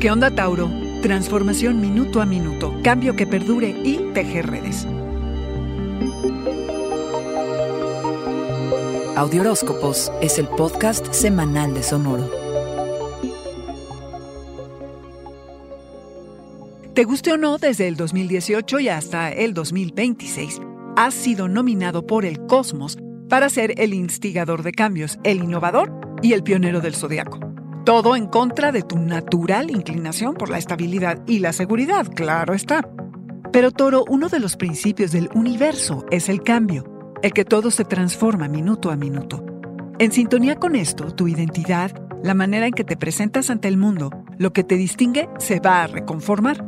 ¿Qué onda, Tauro? Transformación minuto a minuto, cambio que perdure y tejer redes. Audioróscopos es el podcast semanal de Sonoro. Te guste o no, desde el 2018 y hasta el 2026, has sido nominado por el Cosmos para ser el instigador de cambios, el innovador y el pionero del zodiaco. Todo en contra de tu natural inclinación por la estabilidad y la seguridad, claro está. Pero Toro, uno de los principios del universo es el cambio, el que todo se transforma minuto a minuto. En sintonía con esto, tu identidad, la manera en que te presentas ante el mundo, lo que te distingue, se va a reconformar.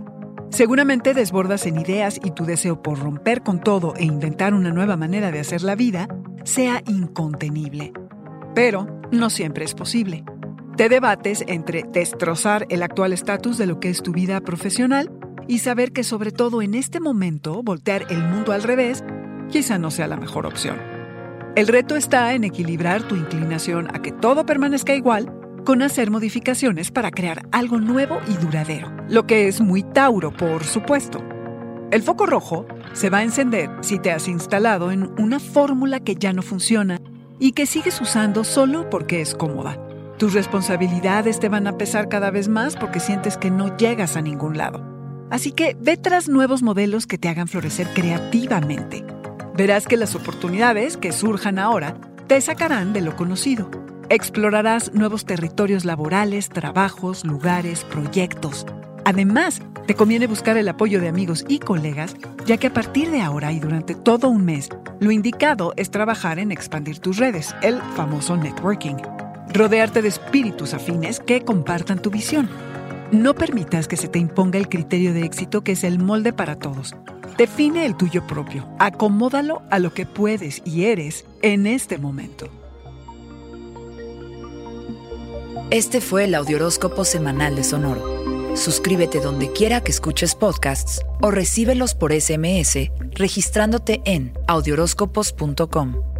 Seguramente desbordas en ideas y tu deseo por romper con todo e inventar una nueva manera de hacer la vida sea incontenible. Pero no siempre es posible. Te debates entre destrozar el actual estatus de lo que es tu vida profesional y saber que sobre todo en este momento voltear el mundo al revés quizá no sea la mejor opción. El reto está en equilibrar tu inclinación a que todo permanezca igual con hacer modificaciones para crear algo nuevo y duradero, lo que es muy Tauro, por supuesto. El foco rojo se va a encender si te has instalado en una fórmula que ya no funciona y que sigues usando solo porque es cómoda. Tus responsabilidades te van a pesar cada vez más porque sientes que no llegas a ningún lado. Así que ve tras nuevos modelos que te hagan florecer creativamente. Verás que las oportunidades que surjan ahora te sacarán de lo conocido. Explorarás nuevos territorios laborales, trabajos, lugares, proyectos. Además, te conviene buscar el apoyo de amigos y colegas, ya que a partir de ahora y durante todo un mes, lo indicado es trabajar en expandir tus redes, el famoso networking rodearte de espíritus afines que compartan tu visión. No permitas que se te imponga el criterio de éxito que es el molde para todos. Define el tuyo propio, acomódalo a lo que puedes y eres en este momento. Este fue el Audioróscopo Semanal de Sonoro. Suscríbete donde quiera que escuches podcasts o recíbelos por SMS registrándote en audioróscopos.com.